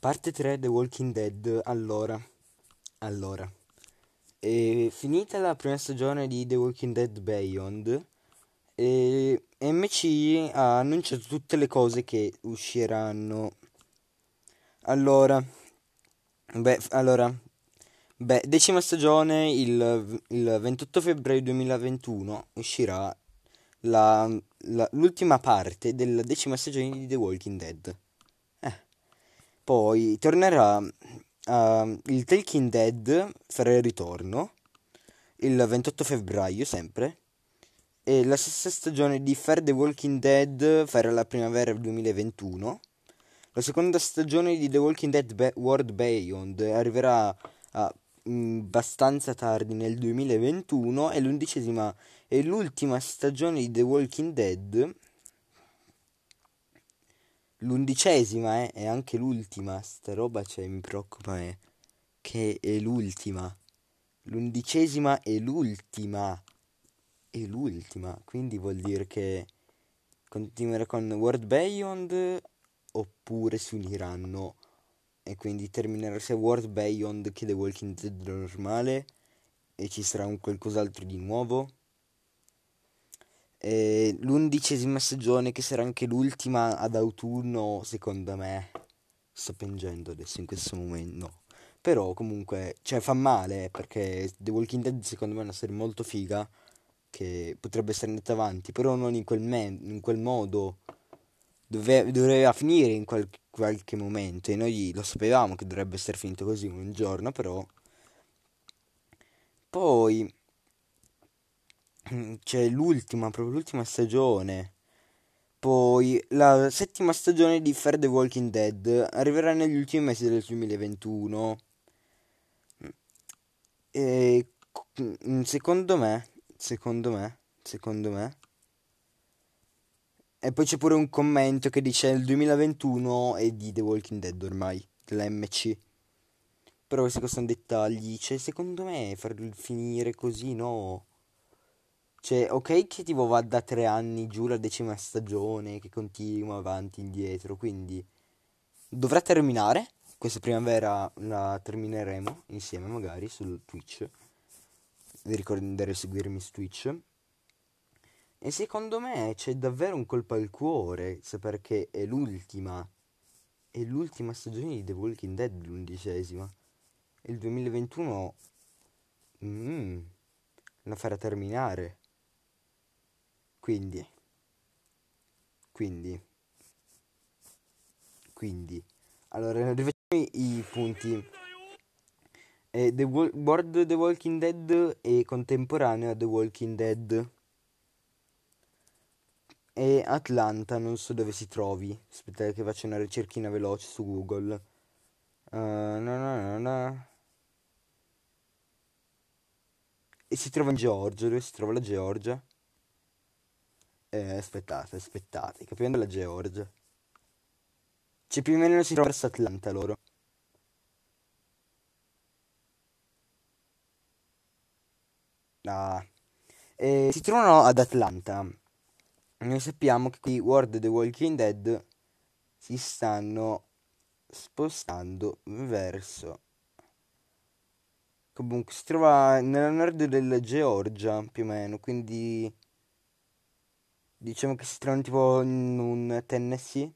Parte 3 The Walking Dead. Allora, allora, è finita la prima stagione di The Walking Dead Beyond e MC ha annunciato tutte le cose che usciranno. Allora, beh, allora, beh, decima stagione il, il 28 febbraio 2021 uscirà la, la, l'ultima parte della decima stagione di The Walking Dead. Poi tornerà uh, il Talking Dead farà il ritorno il 28 febbraio sempre. E la stessa stagione di Fair The Walking Dead farà la primavera 2021. La seconda stagione di The Walking Dead Be- World Beyond arriverà a, mh, abbastanza tardi nel 2021 e l'undicesima e l'ultima stagione di The Walking Dead l'undicesima eh, è anche l'ultima, sta roba cioè, mi preoccupa eh, che è l'ultima. L'undicesima è l'ultima. È l'ultima, quindi vuol dire che continuerà con World Beyond oppure si uniranno e quindi terminerà sia World Beyond che The Walking Dead normale e ci sarà un qualcos'altro di nuovo. E l'undicesima stagione, che sarà anche l'ultima ad autunno, secondo me, sto piangendo adesso in questo momento. No. Però comunque, cioè fa male perché The Walking Dead secondo me è una serie molto figa che potrebbe essere andata avanti, però non in quel, me- in quel modo. Dove- doveva finire in qual- qualche momento e noi lo sapevamo che dovrebbe essere finito così un giorno, però poi c'è l'ultima, proprio l'ultima stagione. Poi la settima stagione di Fair the Walking Dead arriverà negli ultimi mesi del 2021. E secondo me, secondo me, secondo me. E poi c'è pure un commento che dice il 2021 è di The Walking Dead ormai, dell'MC. Però questi sono dettagli. Cioè, secondo me farlo finire così, no? Cioè, ok che tipo va da tre anni giù la decima stagione, che continua avanti e indietro, quindi dovrà terminare. Questa primavera la termineremo insieme magari sul Twitch. Vi ricordate di seguirmi su Twitch. E secondo me c'è davvero un colpo al cuore, sapere che è l'ultima. È l'ultima stagione di The Walking Dead, l'undicesima. E il 2021... Mmm, la farà terminare. Quindi, quindi, quindi, allora rifacciamo i punti. Eh, The World The Walking Dead è contemporaneo a The Walking Dead. E Atlanta, non so dove si trovi. Aspettate che faccio una ricerchina veloce su Google. Uh, no, no, no, no. E si trova in Georgia. Dove si trova la Georgia? Eh, aspettate, aspettate, capendo la Georgia. Cioè più o meno si trova verso Atlanta loro. Ah. Eh, si trovano ad Atlanta. Noi sappiamo che qui World The Walking Dead si stanno spostando verso comunque si trova nella nord della Georgia più o meno quindi Diciamo che si trovano tipo in un Tennessee.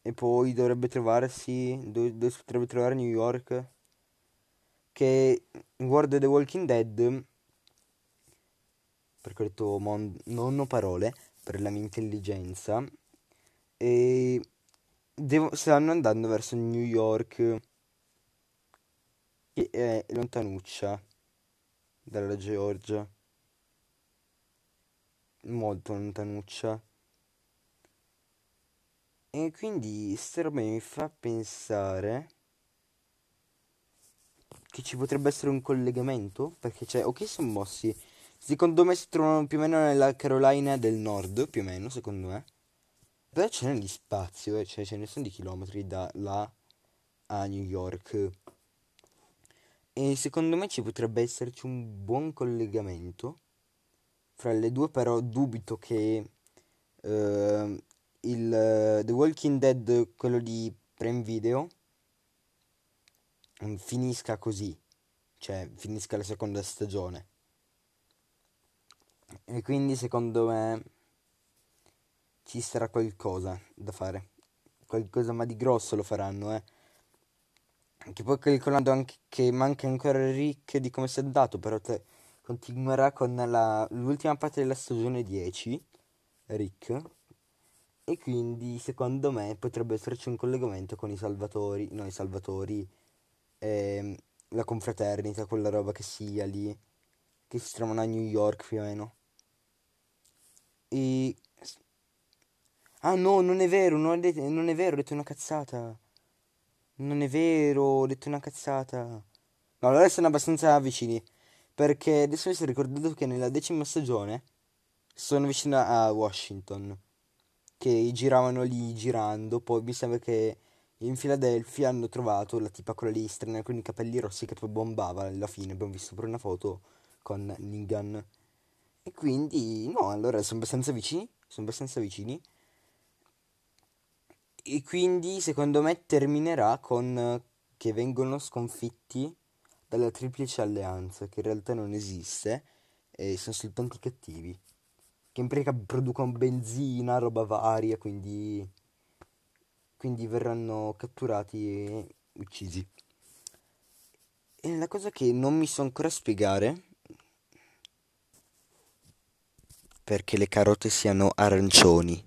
E poi dovrebbe trovarsi. Dove, dove si potrebbe trovare New York. Che in World The Walking Dead. Perché ho detto mon- non ho parole per la mia intelligenza. E devo, stanno andando verso New York. Che è lontanuccia dalla Georgia molto lontanuccia. E quindi sta roba mi fa pensare che ci potrebbe essere un collegamento, perché c'è, ok sono mossi, secondo me si trovano più o meno nella Carolina del Nord, più o meno, secondo me. Però ce n'è di spazio, eh, cioè ce ne sono di chilometri da là a New York. E secondo me ci potrebbe esserci un buon collegamento fra le due però dubito che eh, il uh, The Walking Dead, quello di Prime Video, mm, finisca così, cioè finisca la seconda stagione. E quindi secondo me ci sarà qualcosa da fare. Qualcosa ma di grosso lo faranno, eh. Che poi calcolando anche che manca ancora Rick di come si è andato, però te continuerà con la, l'ultima parte della stagione 10, Rick. E quindi secondo me potrebbe esserci un collegamento con i Salvatori, no i Salvatori, ehm, la confraternita, quella roba che sia lì, che si trovano a New York più o meno. E... Ah no, non è vero, non, è, non è vero, ho detto una cazzata. Non è vero, ho detto una cazzata. No, allora sono abbastanza vicini. Perché adesso mi sono ricordato che nella decima stagione sono vicino a Washington. Che giravano lì girando. Poi mi sembra che in Filadelfia hanno trovato la tipa quella lì strana con i capelli rossi che poi bombava alla fine. Abbiamo visto pure una foto con Negan. E quindi, no, allora sono abbastanza vicini. Sono abbastanza vicini. E quindi, secondo me, terminerà con che vengono sconfitti dalla Triplice Alleanza, che in realtà non esiste, e sono soltanto i cattivi. Che in pratica producono benzina, roba varia, quindi. Quindi verranno catturati e uccisi. E la cosa che non mi so ancora spiegare perché le carote siano arancioni.